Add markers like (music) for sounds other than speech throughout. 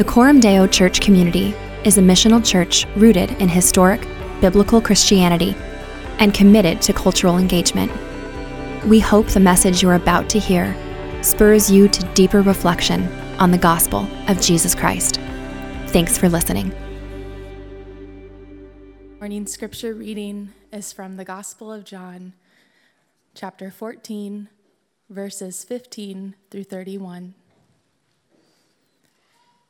The Coram Deo Church community is a missional church rooted in historic, biblical Christianity and committed to cultural engagement. We hope the message you're about to hear spurs you to deeper reflection on the gospel of Jesus Christ. Thanks for listening. Morning scripture reading is from the Gospel of John, chapter 14, verses 15 through 31.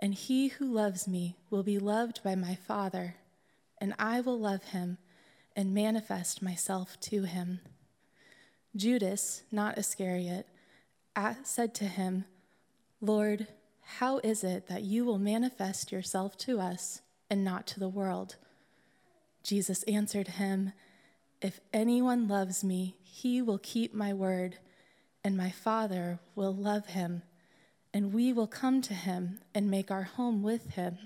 And he who loves me will be loved by my Father, and I will love him and manifest myself to him. Judas, not Iscariot, said to him, Lord, how is it that you will manifest yourself to us and not to the world? Jesus answered him, If anyone loves me, he will keep my word, and my Father will love him, and we will come to him and make our home with him.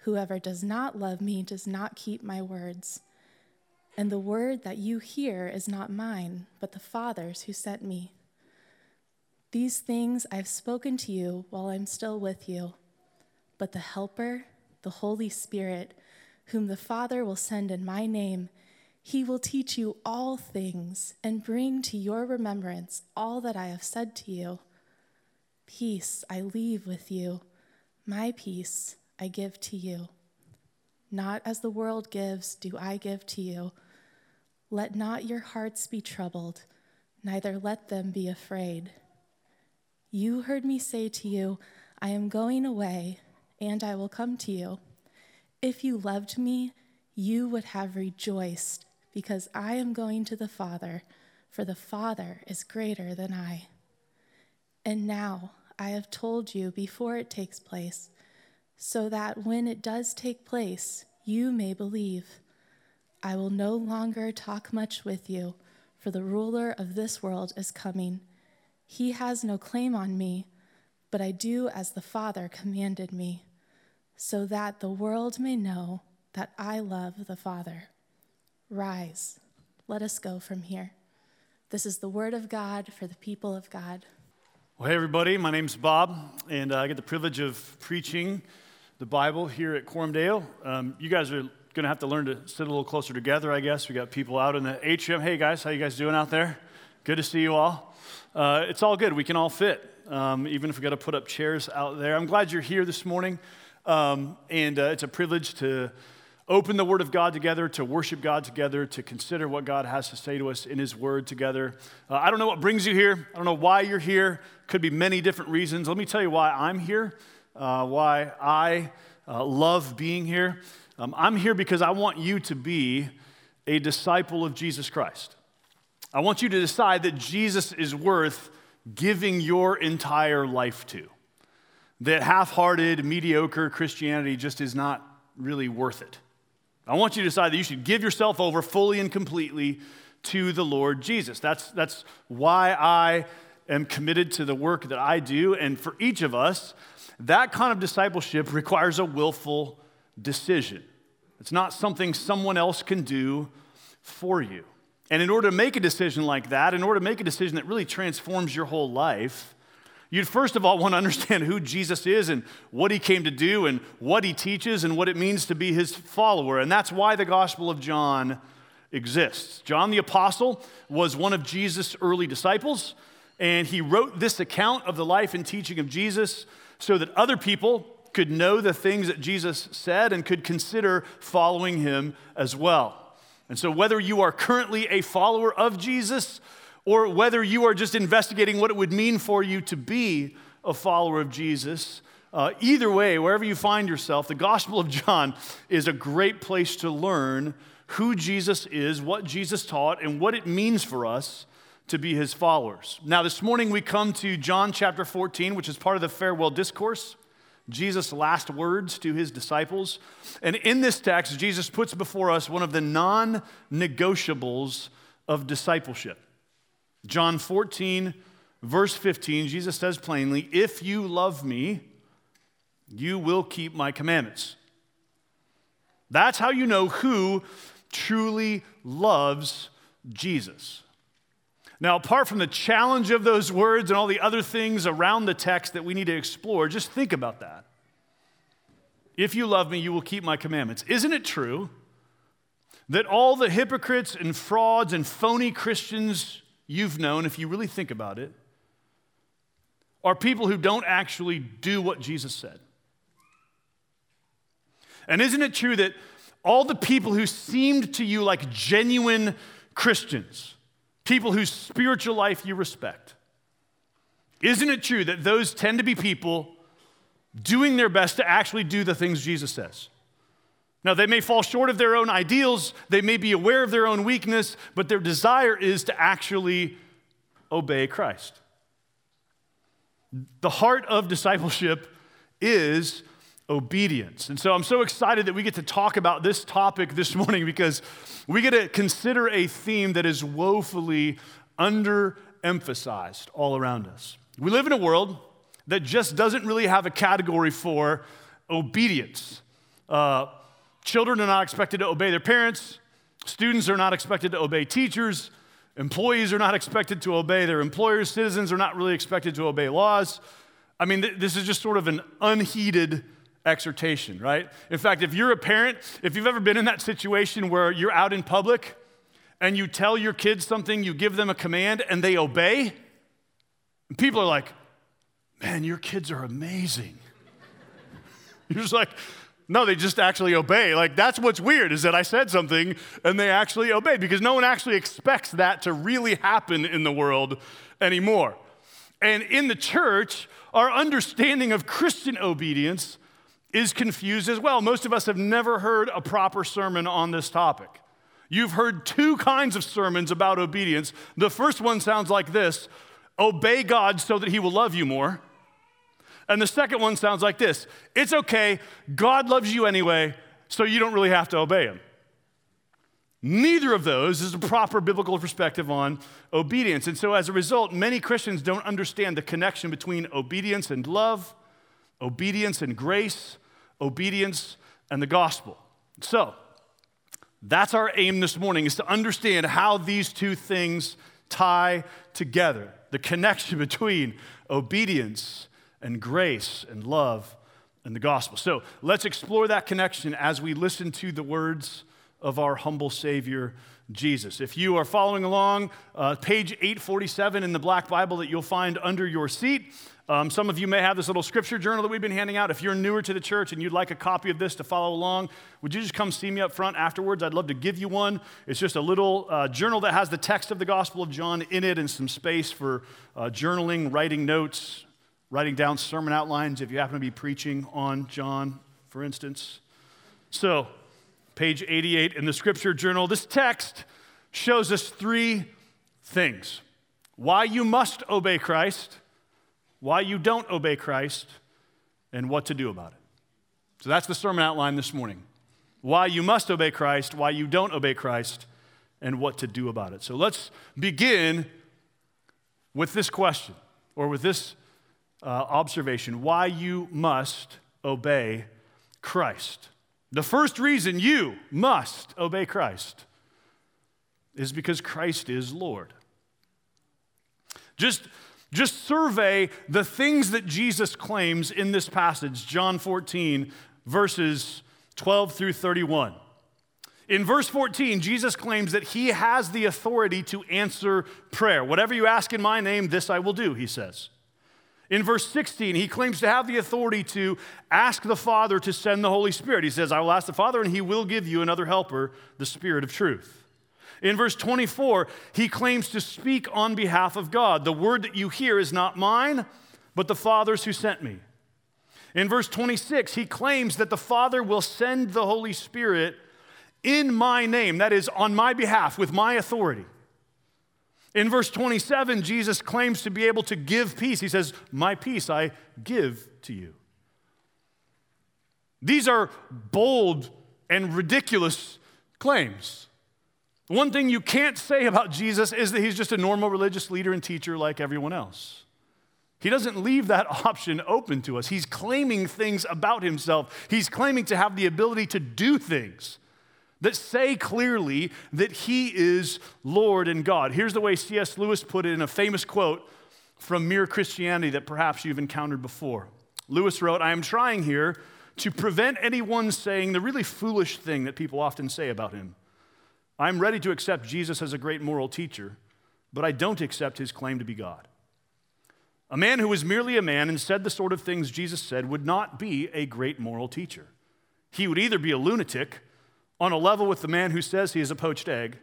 Whoever does not love me does not keep my words. And the word that you hear is not mine, but the Father's who sent me. These things I've spoken to you while I'm still with you. But the Helper, the Holy Spirit, whom the Father will send in my name, he will teach you all things and bring to your remembrance all that I have said to you. Peace I leave with you, my peace I give to you. Not as the world gives, do I give to you. Let not your hearts be troubled, neither let them be afraid. You heard me say to you, I am going away, and I will come to you. If you loved me, you would have rejoiced, because I am going to the Father, for the Father is greater than I. And now I have told you before it takes place, so that when it does take place, you may believe. I will no longer talk much with you, for the ruler of this world is coming. He has no claim on me, but I do as the Father commanded me, so that the world may know that I love the Father. Rise, let us go from here. This is the word of God for the people of God. Well, hey, everybody, my name's Bob, and uh, I get the privilege of preaching the Bible here at Deo. Um, you guys are going to have to learn to sit a little closer together, I guess. We got people out in the atrium. Hey, guys, how you guys doing out there? Good to see you all uh, it's all good. We can all fit, um, even if we got to put up chairs out there. I'm glad you're here this morning, um, and uh, it's a privilege to open the Word of God together, to worship God together, to consider what God has to say to us in His Word together. Uh, I don't know what brings you here. I don't know why you're here. Could be many different reasons. Let me tell you why I'm here, uh, why I uh, love being here. Um, I'm here because I want you to be a disciple of Jesus Christ. I want you to decide that Jesus is worth giving your entire life to. That half hearted, mediocre Christianity just is not really worth it. I want you to decide that you should give yourself over fully and completely to the Lord Jesus. That's, that's why I am committed to the work that I do. And for each of us, that kind of discipleship requires a willful decision. It's not something someone else can do for you. And in order to make a decision like that, in order to make a decision that really transforms your whole life, you'd first of all want to understand who Jesus is and what he came to do and what he teaches and what it means to be his follower. And that's why the Gospel of John exists. John the Apostle was one of Jesus' early disciples, and he wrote this account of the life and teaching of Jesus so that other people could know the things that Jesus said and could consider following him as well. And so, whether you are currently a follower of Jesus or whether you are just investigating what it would mean for you to be a follower of Jesus, uh, either way, wherever you find yourself, the Gospel of John is a great place to learn who Jesus is, what Jesus taught, and what it means for us to be his followers. Now, this morning we come to John chapter 14, which is part of the farewell discourse, Jesus' last words to his disciples. And in this text, Jesus puts before us one of the non negotiables of discipleship. John 14, verse 15, Jesus says plainly, If you love me, you will keep my commandments. That's how you know who truly loves Jesus. Now, apart from the challenge of those words and all the other things around the text that we need to explore, just think about that. If you love me, you will keep my commandments. Isn't it true that all the hypocrites and frauds and phony Christians you've known, if you really think about it, are people who don't actually do what Jesus said? And isn't it true that all the people who seemed to you like genuine Christians, people whose spiritual life you respect, isn't it true that those tend to be people doing their best to actually do the things Jesus says? Now, they may fall short of their own ideals, they may be aware of their own weakness, but their desire is to actually obey Christ. The heart of discipleship is obedience. And so I'm so excited that we get to talk about this topic this morning because we get to consider a theme that is woefully underemphasized all around us. We live in a world that just doesn't really have a category for obedience. Uh, children are not expected to obey their parents, students are not expected to obey teachers, employees are not expected to obey their employers, citizens are not really expected to obey laws. I mean, th- this is just sort of an unheeded exhortation, right? In fact, if you're a parent, if you've ever been in that situation where you're out in public and you tell your kids something, you give them a command, and they obey, people are like, man, your kids are amazing. (laughs) You're just like, no, they just actually obey. Like, that's what's weird is that I said something and they actually obey because no one actually expects that to really happen in the world anymore. And in the church, our understanding of Christian obedience is confused as well. Most of us have never heard a proper sermon on this topic. You've heard two kinds of sermons about obedience. The first one sounds like this obey God so that he will love you more. And the second one sounds like this it's okay, God loves you anyway, so you don't really have to obey him. Neither of those is a proper biblical perspective on obedience. And so, as a result, many Christians don't understand the connection between obedience and love obedience and grace, obedience and the gospel. So, that's our aim this morning is to understand how these two things tie together. The connection (laughs) between obedience and grace and love and the gospel. So, let's explore that connection as we listen to the words of our humble Savior, Jesus. If you are following along, uh, page 847 in the Black Bible that you'll find under your seat, um, some of you may have this little scripture journal that we've been handing out. If you're newer to the church and you'd like a copy of this to follow along, would you just come see me up front afterwards? I'd love to give you one. It's just a little uh, journal that has the text of the Gospel of John in it and some space for uh, journaling, writing notes, writing down sermon outlines if you happen to be preaching on John, for instance. So, page 88 in the scripture journal, this text shows us three things why you must obey Christ why you don't obey Christ, and what to do about it. So that's the sermon outline this morning. Why you must obey Christ, why you don't obey Christ, and what to do about it. So let's begin with this question, or with this uh, observation why you must obey Christ. The first reason you must obey Christ is because Christ is Lord. Just just survey the things that Jesus claims in this passage, John 14, verses 12 through 31. In verse 14, Jesus claims that he has the authority to answer prayer. Whatever you ask in my name, this I will do, he says. In verse 16, he claims to have the authority to ask the Father to send the Holy Spirit. He says, I will ask the Father, and he will give you another helper, the Spirit of truth. In verse 24, he claims to speak on behalf of God. The word that you hear is not mine, but the Father's who sent me. In verse 26, he claims that the Father will send the Holy Spirit in my name, that is, on my behalf, with my authority. In verse 27, Jesus claims to be able to give peace. He says, My peace I give to you. These are bold and ridiculous claims. The one thing you can't say about Jesus is that he's just a normal religious leader and teacher like everyone else. He doesn't leave that (laughs) option open to us. He's claiming things about himself. He's claiming to have the ability to do things that say clearly that he is Lord and God. Here's the way C.S. Lewis put it in a famous quote from Mere Christianity that perhaps you've encountered before. Lewis wrote, I am trying here to prevent anyone saying the really foolish thing that people often say about him. I'm ready to accept Jesus as a great moral teacher, but I don't accept his claim to be God. A man who was merely a man and said the sort of things Jesus said would not be a great moral teacher. He would either be a lunatic on a level with the man who says he is a poached egg,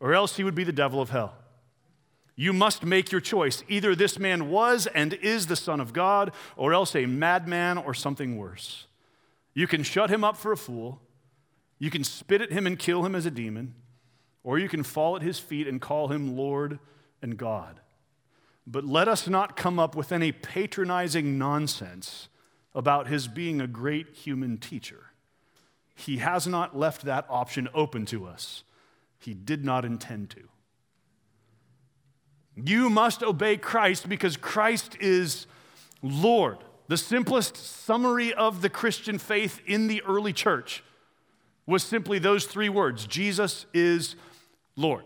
or else he would be the devil of hell. You must make your choice. Either this man was and is the Son of God, or else a madman or something worse. You can shut him up for a fool, you can spit at him and kill him as a demon, or you can fall at his feet and call him Lord and God. But let us not come up with any patronizing nonsense about his being a great human teacher. He has not left that option open to us. He did not intend to. You must obey Christ because Christ is Lord. The simplest summary of the Christian faith in the early church was simply those three words Jesus is Lord.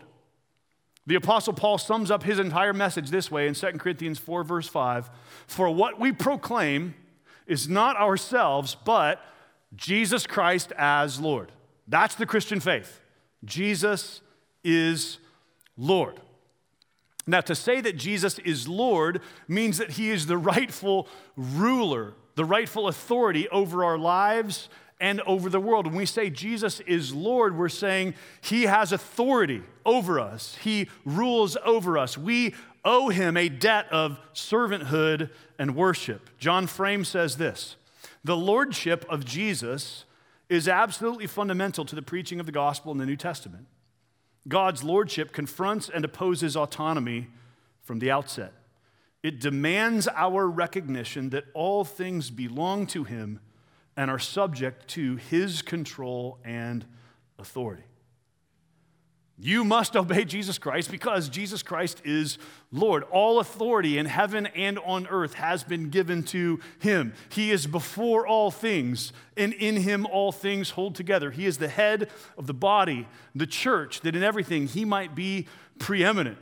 The Apostle Paul sums up his entire message this way in 2 Corinthians 4, verse 5 For what we proclaim is not ourselves, but Jesus Christ as Lord. That's the Christian faith. Jesus is Lord. Now, to say that Jesus is Lord means that he is the rightful ruler, the rightful authority over our lives and over the world. When we say Jesus is Lord, we're saying he has authority over us, he rules over us. We owe him a debt of servanthood and worship. John Frame says this the lordship of Jesus is absolutely fundamental to the preaching of the gospel in the New Testament. God's lordship confronts and opposes autonomy from the outset. It demands our recognition that all things belong to Him and are subject to His control and authority. You must obey Jesus Christ because Jesus Christ is Lord. All authority in heaven and on earth has been given to him. He is before all things, and in him all things hold together. He is the head of the body, the church, that in everything he might be preeminent.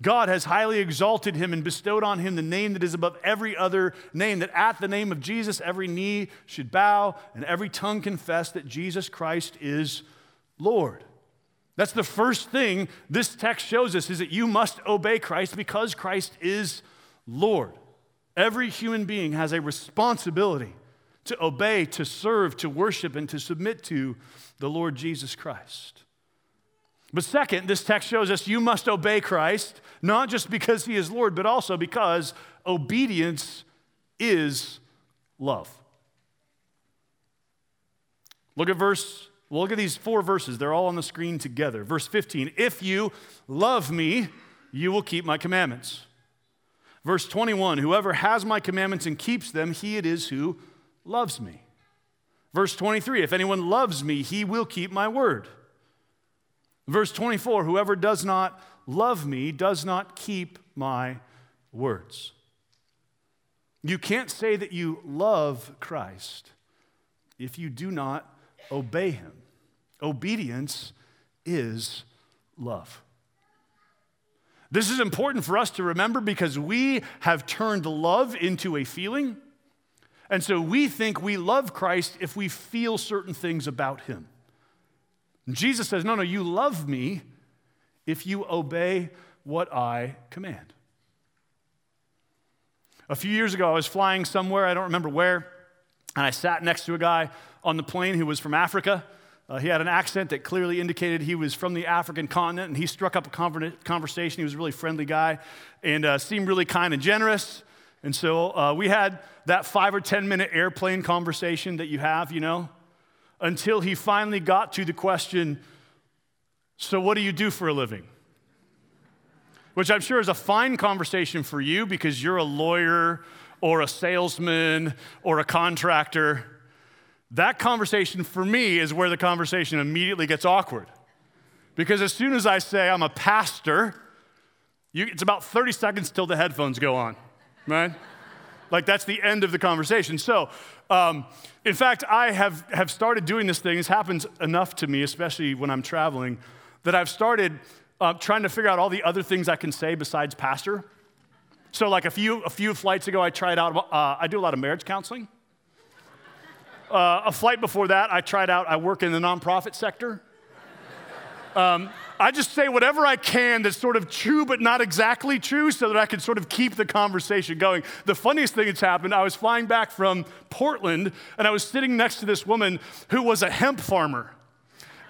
God has highly exalted him and bestowed on him the name that is above every other name, that at the name of Jesus every knee should bow and every tongue confess that Jesus Christ is Lord. That's the first thing this text shows us is that you must obey Christ because Christ is Lord. Every human being has a responsibility to obey, to serve, to worship, and to submit to the Lord Jesus Christ. But second, this text shows us you must obey Christ, not just because he is Lord, but also because obedience is love. Look at verse well, look at these four verses. They're all on the screen together. Verse 15 If you love me, you will keep my commandments. Verse 21 Whoever has my commandments and keeps them, he it is who loves me. Verse 23 If anyone loves me, he will keep my word. Verse 24 Whoever does not love me does not keep my words. You can't say that you love Christ if you do not obey him. Obedience is love. This is important for us to remember because we have turned love into a feeling. And so we think we love Christ if we feel certain things about him. Jesus says, No, no, you love me if you obey what I command. A few years ago, I was flying somewhere, I don't remember where, and I sat next to a guy on the plane who was from Africa. Uh, he had an accent that clearly indicated he was from the African continent, and he struck up a conversation. He was a really friendly guy and uh, seemed really kind and generous. And so uh, we had that five or 10 minute airplane conversation that you have, you know, until he finally got to the question So, what do you do for a living? Which I'm sure is a fine conversation for you because you're a lawyer or a salesman or a contractor. That conversation for me is where the conversation immediately gets awkward. Because as soon as I say I'm a pastor, you, it's about 30 seconds till the headphones go on, right? like that's the end of the conversation. So, um, in fact, I have, have started doing this thing. This happens enough to me, especially when I'm traveling, that I've started uh, trying to figure out all the other things I can say besides pastor. So, like a few, a few flights ago, I tried out, uh, I do a lot of marriage counseling. Uh, a flight before that, I tried out, I work in the nonprofit sector. (laughs) Um, I just say whatever I can that's sort of true but not exactly true so that I can sort of keep the conversation going. The funniest thing that's happened, I was flying back from Portland and I was sitting next to this woman who was a hemp farmer.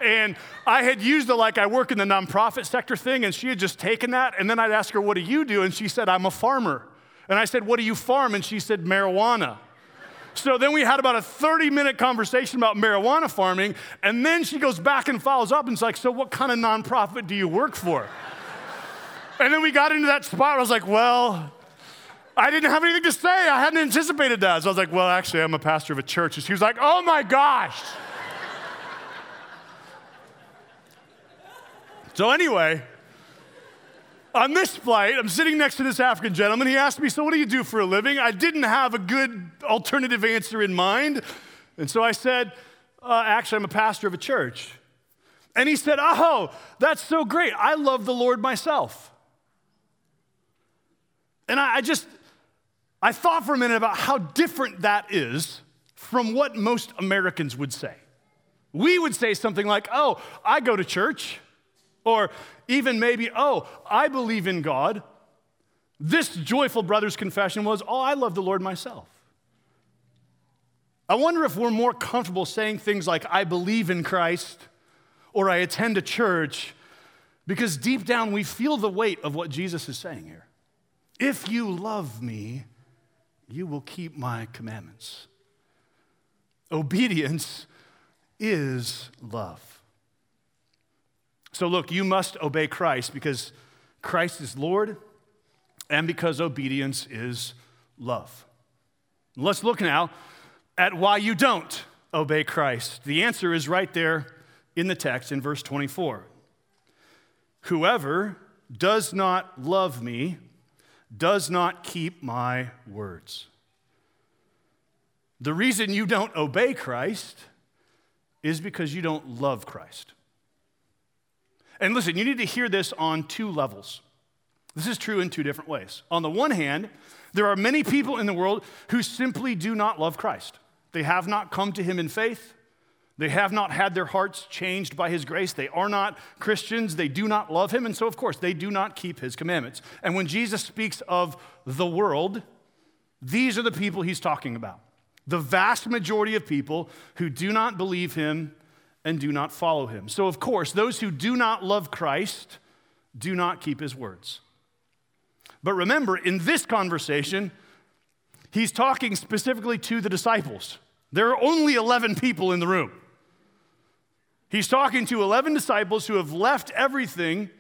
And I had used the like I work in the nonprofit sector thing, and she had just taken that. And then I'd ask her, What do you do? And she said, I'm a farmer. And I said, What do you farm? And she said, Marijuana. So then we had about a 30 minute conversation about marijuana farming. And then she goes back and follows up and is like, So what kind of nonprofit do you work for? (laughs) and then we got into that spot. Where I was like, Well, I didn't have anything to say. I hadn't anticipated that. So I was like, Well, actually, I'm a pastor of a church. And she was like, Oh my gosh. (laughs) so anyway, on this flight, I'm sitting next to this African gentleman. He asked me, So, what do you do for a living? I didn't have a good alternative answer in mind. And so I said, uh, Actually, I'm a pastor of a church. And he said, Oh, that's so great. I love the Lord myself. And I, I just, I thought for a minute about how different that is from what most Americans would say. We would say something like, Oh, I go to church. Or even maybe, oh, I believe in God. This joyful brother's confession was, oh, I love the Lord myself. I wonder if we're more comfortable saying things like, I believe in Christ or I attend a church, because deep down we feel the weight of what Jesus is saying here. If you love me, you will keep my commandments. Obedience is love. So, look, you must obey Christ because Christ is Lord and because obedience is love. Let's look now at why you don't obey Christ. The answer is right there in the text in verse 24. Whoever does not love me does not keep my words. The reason you don't obey Christ is because you don't love Christ. And listen, you need to hear this on two levels. This is true in two different ways. On the one hand, there are many people in the world who simply do not love Christ. They have not come to him in faith. They have not had their hearts changed by his grace. They are not Christians. They do not love him. And so, of course, they do not keep his commandments. And when Jesus speaks of the world, these are the people he's talking about. The vast majority of people who do not believe him and do not follow him. So, of course, those who do not love Christ do not keep his words. But remember, in this conversation, he's talking specifically to the disciples. There are only 11 people in the room. He's talking to 11 disciples who have left everything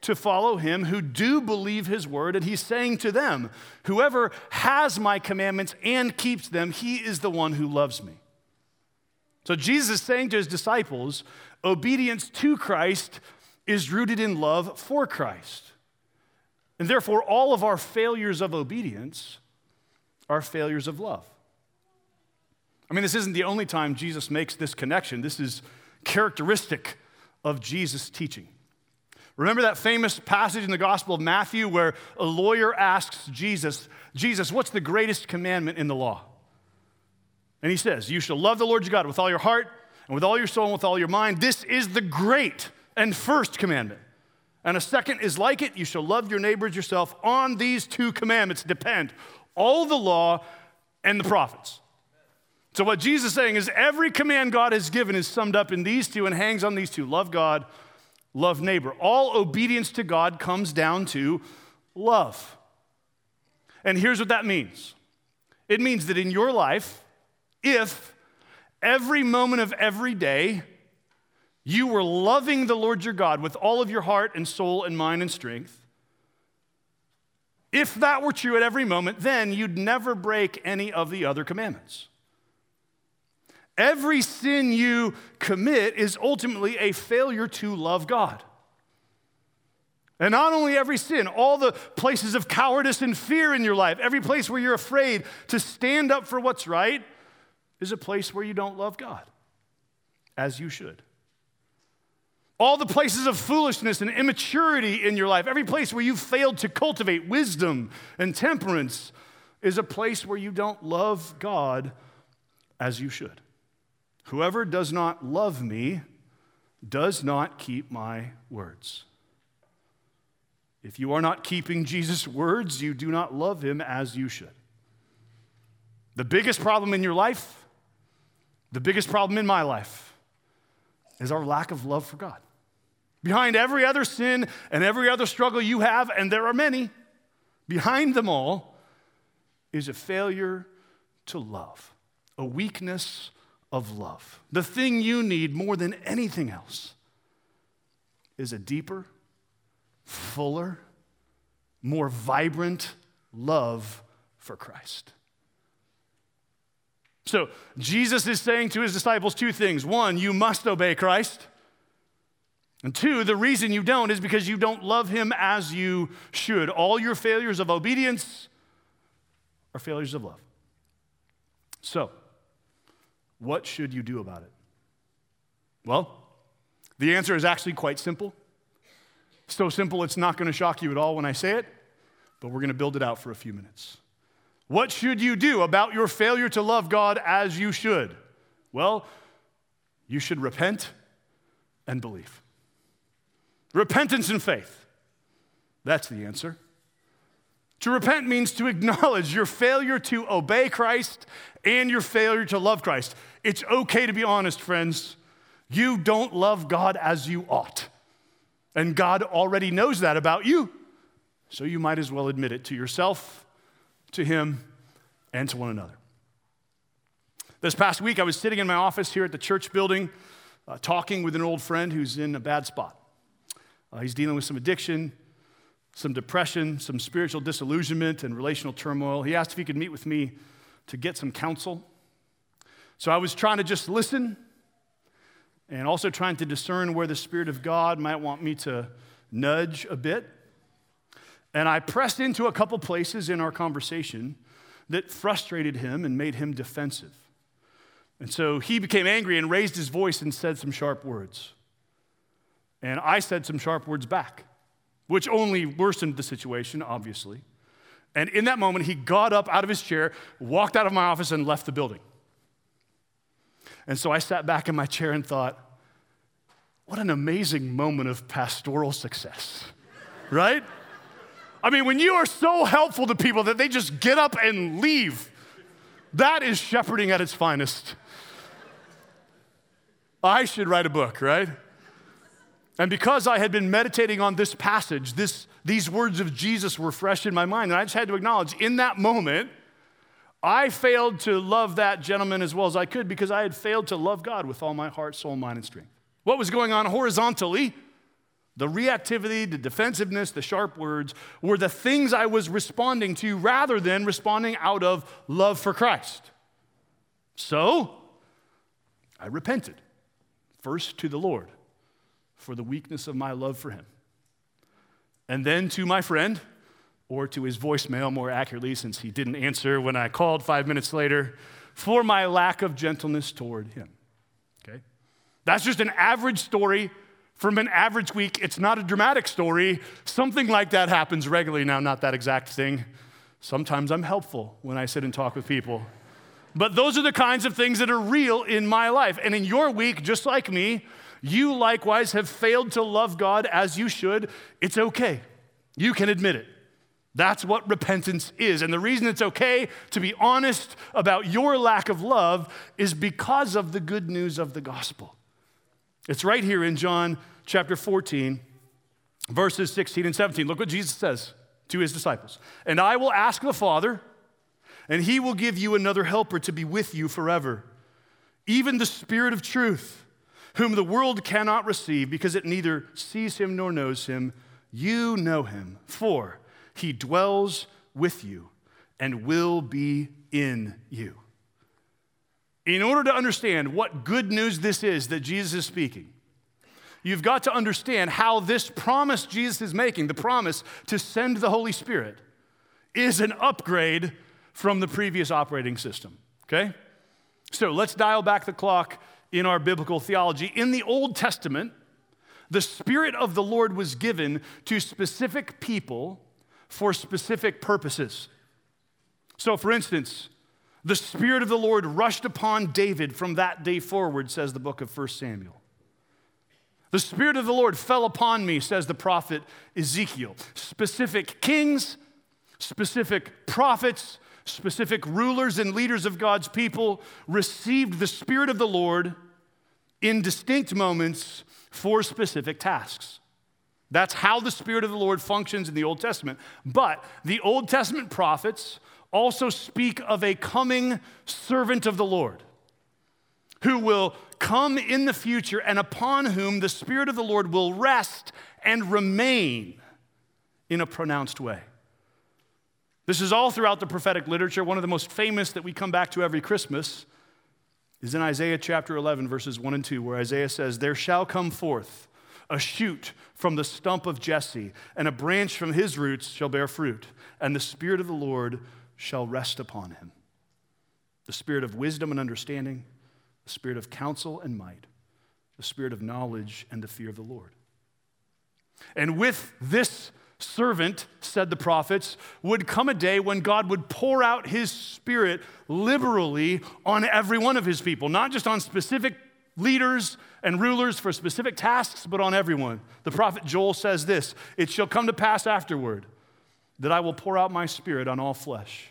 to follow him, who do believe his word, and he's saying to them, Whoever has my commandments and keeps them, he is the one who loves me. So Jesus is saying to his disciples, obedience to Christ is rooted in love for Christ. And therefore, all of our failures of obedience are failures of love. I mean, this isn't the only time Jesus makes this connection. This is characteristic of Jesus' teaching. Remember that famous passage in the Gospel of Matthew where a lawyer asks Jesus, Jesus, what's the greatest commandment in the law? And he says, You shall love the Lord your God with all your heart and with all your soul and with all your mind. This is the great and first commandment. And a second is like it you shall love your neighbors yourself. On these two commandments depend all the law and the prophets. So, what Jesus is saying is every command God has given is summed up in these two and hangs on these two love God, love neighbor. All obedience to God comes down to love. And here's what that means it means that in your life, if every moment of every day you were loving the Lord your God with all of your heart and soul and mind and strength, if that were true at every moment, then you'd never break any of the other commandments. Every sin you commit is ultimately a failure to love God. And not only every sin, all the places of cowardice and fear in your life, every place where you're afraid to stand up for what's right, is a place where you don't love God as you should. All the places of foolishness and immaturity in your life, every place where you've failed to cultivate wisdom and temperance, is a place where you don't love God as you should. Whoever does not love me does not keep my words. If you are not keeping Jesus' words, you do not love him as you should. The biggest problem in your life, the biggest problem in my life, is our lack of love for God. Behind every other sin and every other struggle you have, and there are many, behind them all is a failure to love, a weakness of love. The thing you need more than anything else is a deeper, fuller, more vibrant love for Christ. So, Jesus is saying to his disciples two things. One, you must obey Christ. And two, the reason you don't is because you don't love him as you should. All your failures of obedience are failures of love. So, what should you do about it? Well, the answer is actually quite simple. So simple, it's not going to shock you at all when I say it, but we're going to build it out for a few minutes. What should you do about your failure to love God as you should? Well, you should repent and believe. Repentance and faith. That's the answer. To repent means to acknowledge your failure to obey Christ and your failure to love Christ. It's okay to be honest, friends. You don't love God as you ought. And God already knows that about you. So you might as well admit it to yourself, to Him, and to one another. This past week, I was sitting in my office here at the church building, uh, talking with an old friend who's in a bad spot. Uh, he's dealing with some addiction, some depression, some spiritual disillusionment, and relational turmoil. He asked if he could meet with me to get some counsel. So I was trying to just listen and also trying to discern where the Spirit of God might want me to nudge a bit. And I pressed into a couple places in our conversation that frustrated him and made him defensive. And so he became angry and raised his voice and said some sharp words. And I said some sharp words back which only worsened the situation, obviously. And in that moment, he got up out of his chair, walked out of my office, and left the building. And so I sat back in my chair and thought, what an amazing moment of pastoral success, (laughs) right? I mean, when you are so helpful to people that they just get up and leave, that is shepherding at its finest. I should write a book, right? And because I had been meditating on this passage, this, these words of Jesus were fresh in my mind. And I just had to acknowledge in that moment, I failed to love that gentleman as well as I could because I had failed to love God with all my heart, soul, mind, and strength. What was going on horizontally, the reactivity, the defensiveness, the sharp words, were the things I was responding to rather than responding out of love for Christ. So, I repented, first to the Lord for the weakness of my love for him. And then to my friend, or to his voicemail more accurately, since he didn't answer when I called five minutes later, for my lack of gentleness toward him. Okay? That's just an average story from an average week. It's not a dramatic story. Something like that happens regularly now, not that exact thing. Sometimes I'm helpful when I sit and talk with people. But those are the kinds of things that are real in my life. And in your week, just like me, you likewise have failed to love God as you should, it's okay. You can admit it. That's what repentance is. And the reason it's okay to be honest about your lack of love is because of the good news of the gospel. It's right here in John chapter 14, verses 16 and 17. Look what Jesus says to his disciples. And I will ask the Father, and he will give you another helper to be with you forever, even the Spirit of truth, whom the world cannot receive because it neither sees him nor knows him. You know him, for he dwells with you and will be in you. In order to understand what good news this is that Jesus is speaking, you've got to understand how this promise Jesus is making, the promise to send the Holy Spirit, is an upgrade from the previous operating system. Okay? So let's dial back the clock in our biblical theology. In the Old Testament, the Spirit of the Lord was given to specific people for specific purposes. So, for instance, the Spirit of the Lord rushed upon David from that day forward, says the book of 1 Samuel. The Spirit of the Lord fell upon me, says the prophet Ezekiel. Specific kings, specific prophets, specific rulers and leaders of God's people received the Spirit of the Lord in distinct moments for specific tasks. That's how the Spirit of the Lord functions in the Old Testament. But the Old Testament prophets also speak of a coming servant of the Lord who will come in the future and upon whom the Spirit of the Lord will rest and remain in a pronounced way. This is all throughout the prophetic literature. One of the most famous that we come back to every Christmas is in Isaiah chapter 11, verses 1 and 2, where Isaiah says, There shall come forth a shoot from the stump of Jesse, and a branch from his roots shall bear fruit, and the Spirit of the Lord shall rest upon him. The Spirit of wisdom and understanding, the Spirit of counsel and might, the Spirit of knowledge and the fear of the Lord. And with this servant, said the prophets, would come a day when God would pour out his spirit liberally on every one of his people, not just on specific leaders and rulers for specific tasks, but on everyone. The prophet Joel says this It shall come to pass afterward that I will pour out my spirit on all flesh.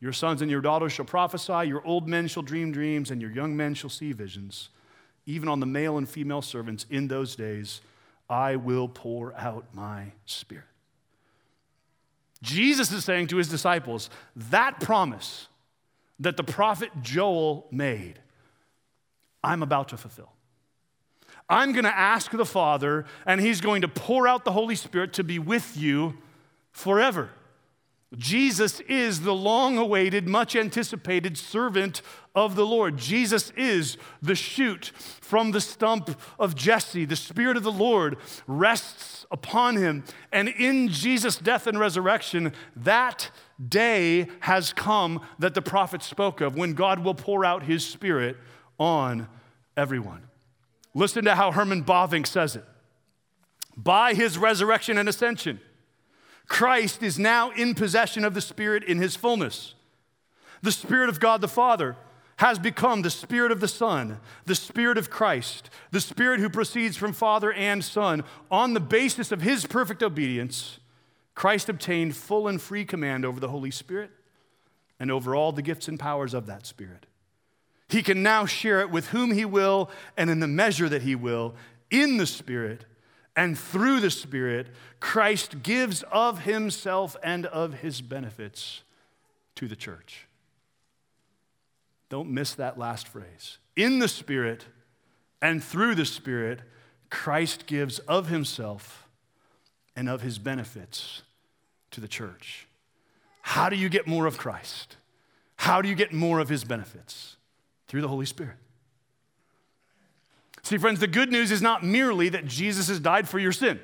Your sons and your daughters shall prophesy, your old men shall dream dreams, and your young men shall see visions. Even on the male and female servants in those days, I will pour out my spirit. Jesus is saying to his disciples, that promise that the prophet Joel made I'm about to fulfill. I'm going to ask the Father, and He's going to pour out the Holy Spirit to be with you forever. Jesus is the long awaited, much anticipated servant of the Lord. Jesus is the shoot from the stump of Jesse. The Spirit of the Lord rests upon him. And in Jesus' death and resurrection, that day has come that the prophet spoke of when God will pour out his Spirit on everyone. Listen to how Herman Bavinck says it. By his resurrection and ascension, Christ is now in possession of the Spirit in his fullness. The Spirit of God the Father has become the Spirit of the Son, the Spirit of Christ, the Spirit who proceeds from Father and Son. On the basis of his perfect obedience, Christ obtained full and free command over the Holy Spirit and over all the gifts and powers of that Spirit. He can now share it with whom he will and in the measure that he will in the Spirit. And through the Spirit, Christ gives of himself and of his benefits to the church. Don't miss that last phrase. In the Spirit and through the Spirit, Christ gives of himself and of his benefits to the church. How do you get more of Christ? How do you get more of his benefits? through the Holy Spirit. See, friends, the good news is not merely that Jesus has died for your sin.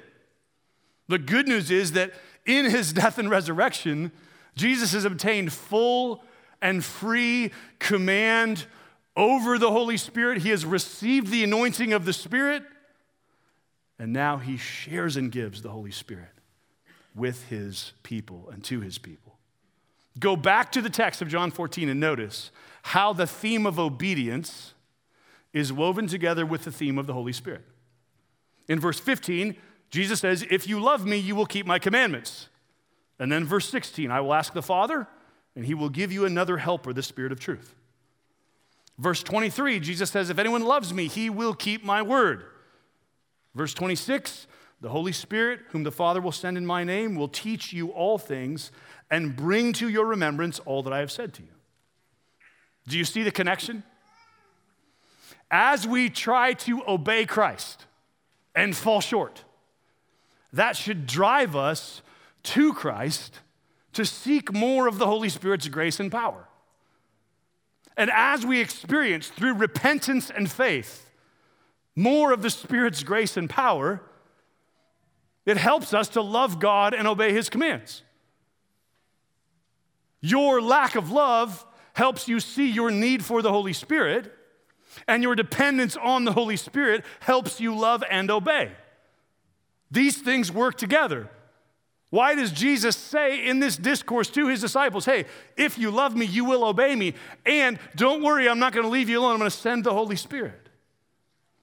The good news is that in his (laughs) death and resurrection, Jesus has obtained full and free command over the Holy Spirit. He has received the anointing of the Spirit, and now he shares and gives the Holy Spirit with his people and to his people. Go back to the text of John 14 and notice how the theme of obedience is woven together with the theme of the Holy Spirit. In verse 15, Jesus says, If you love me, you will keep my commandments. And then verse 16, I will ask the Father, and he will give you another helper, the Spirit of truth. Verse 23, Jesus says, If anyone loves me, he will keep my word. Verse 26, the Holy Spirit, whom the Father will send in my name, will teach you all things and bring to your remembrance all that I have said to you. Do you see the connection? As we try to obey Christ and fall short, that should drive us to Christ to seek more of the Holy Spirit's grace and power. And as we experience through repentance and faith more of the Spirit's grace and power, it helps us to love God and obey His commands. Your lack of love helps you see your need for the Holy Spirit, and your dependence on the Holy Spirit helps you love and obey. These things work together. Why does Jesus say in this discourse to his disciples, hey, if you love me, you will obey me, and don't worry, I'm not going to leave you alone, I'm going to send the Holy Spirit?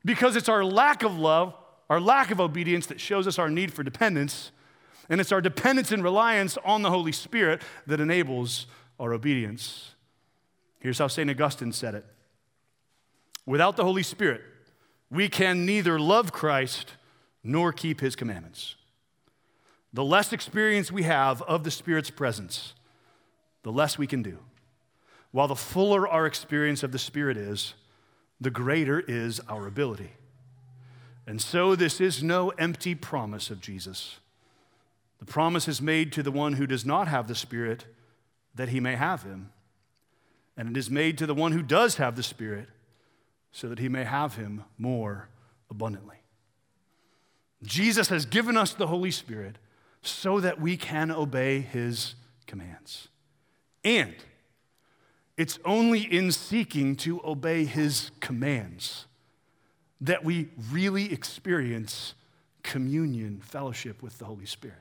Because it's our lack of love, our lack of obedience that shows us our need for dependence, and it's our dependence and reliance on the Holy Spirit that enables our obedience. Here's how St. Augustine said it Without the Holy Spirit, we can neither love Christ nor keep his commandments. The less experience we have of the Spirit's presence, the less we can do. While the fuller our experience of the Spirit is, the greater is our ability. And so, this is no empty promise of Jesus. The promise is made to the one who does not have the Spirit that he may have him. And it is made to the one who does have the Spirit so that he may have him more abundantly. Jesus has given us the Holy Spirit so that we can obey his commands. And it's only in seeking to obey his commands that we really experience communion, fellowship with the Holy Spirit.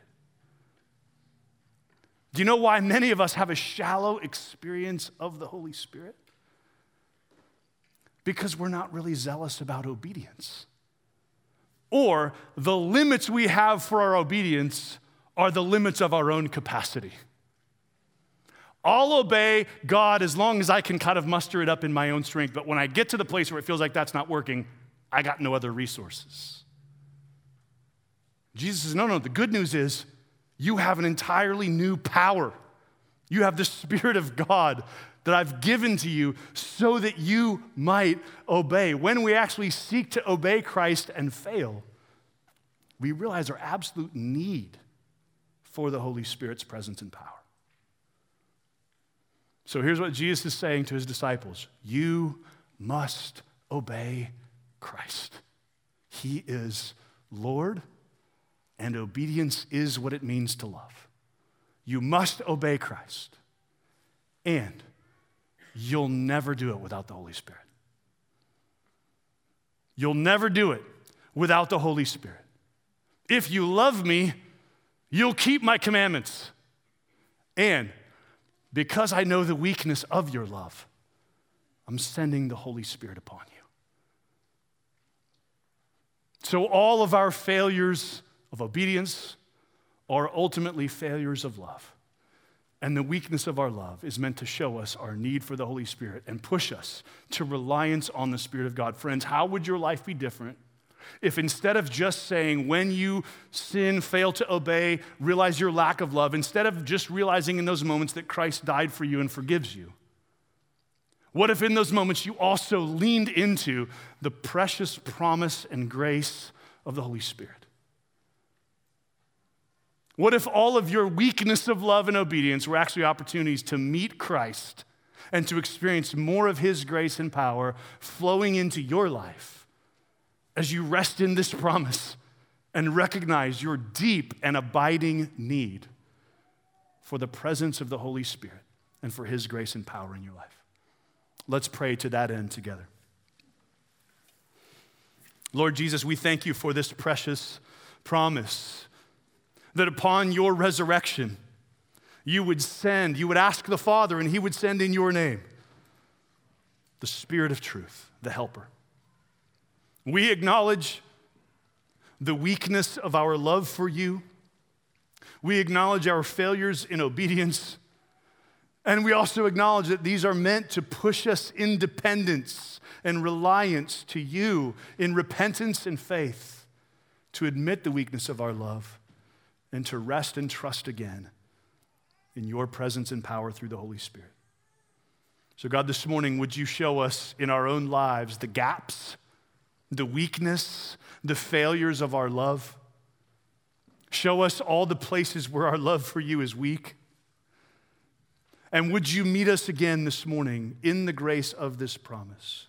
Do you know why many of us have a shallow experience of the Holy Spirit? Because we're not really zealous about obedience. Or the limits we have for our obedience are the limits of our own capacity. I'll obey God as long as I can kind of muster it up in my own strength, but when I get to the place where it feels like that's not working, I got no other resources. Jesus says, No, no, the good news is you have an entirely new power. You have the (laughs) Spirit of God that I've given to you so that you might obey. When we actually seek to obey Christ and fail, we realize our absolute need for the Holy Spirit's presence and power. So here's what Jesus is saying to his disciples You must obey Christ. He is Lord, and obedience is what it means to love. You must obey Christ, and you'll never do it without the Holy Spirit. You'll never do it without the Holy Spirit. If you love me, you'll keep my commandments. And because I know the weakness of your love, I'm sending the Holy Spirit upon you. So, all of our failures of obedience are ultimately failures of love. And the weakness of our love is meant to show us our need for the Holy Spirit and push us to reliance on the Spirit of God. Friends, how would your life be different if instead of just saying, when you sin, fail to obey, realize your lack of love, instead of just realizing in those moments that Christ died for you and forgives you, what if in those moments you also leaned into the precious promise and grace of the Holy Spirit? What if all of your weakness of love and obedience were actually opportunities to meet Christ and to experience more of His grace and power flowing into your life as you rest in this promise and recognize your deep and abiding need for the presence of the Holy Spirit and for His grace and power in your life? Let's pray to that end together. Lord Jesus, we thank you for this precious promise that upon your resurrection, you would send, you would ask the Father, and He would send in your name the Spirit of truth, the Helper. We acknowledge the weakness of our love for you. We acknowledge our failures in obedience. And we also acknowledge that these are meant to push us in dependence and reliance to you in repentance and faith, to admit the weakness of our love and to rest and trust again in your presence and power through the Holy Spirit. So, God, this morning, would you show us in our own lives the gaps, the weakness, the failures of our love? Show us all the places where our love for you is weak. And would you meet us again this morning in the grace of this promise?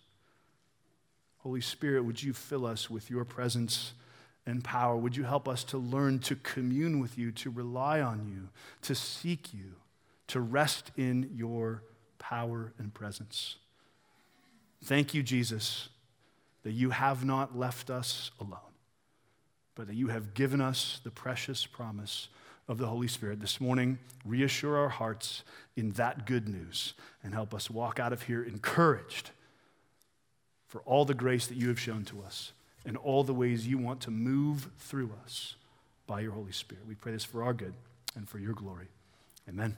Holy Spirit, would you fill us with your presence and power? Would you help us to learn to commune with you, to rely on you, to seek you, to rest in your power and presence? Thank you, Jesus, that you have not left us alone, but that you have given us the precious promise of the Holy Spirit. This morning, reassure our hearts in that good news and help us walk out of here encouraged for all the grace that you have shown to us and all the ways you want to move through us by your Holy Spirit. We pray this for our good and for your glory. Amen.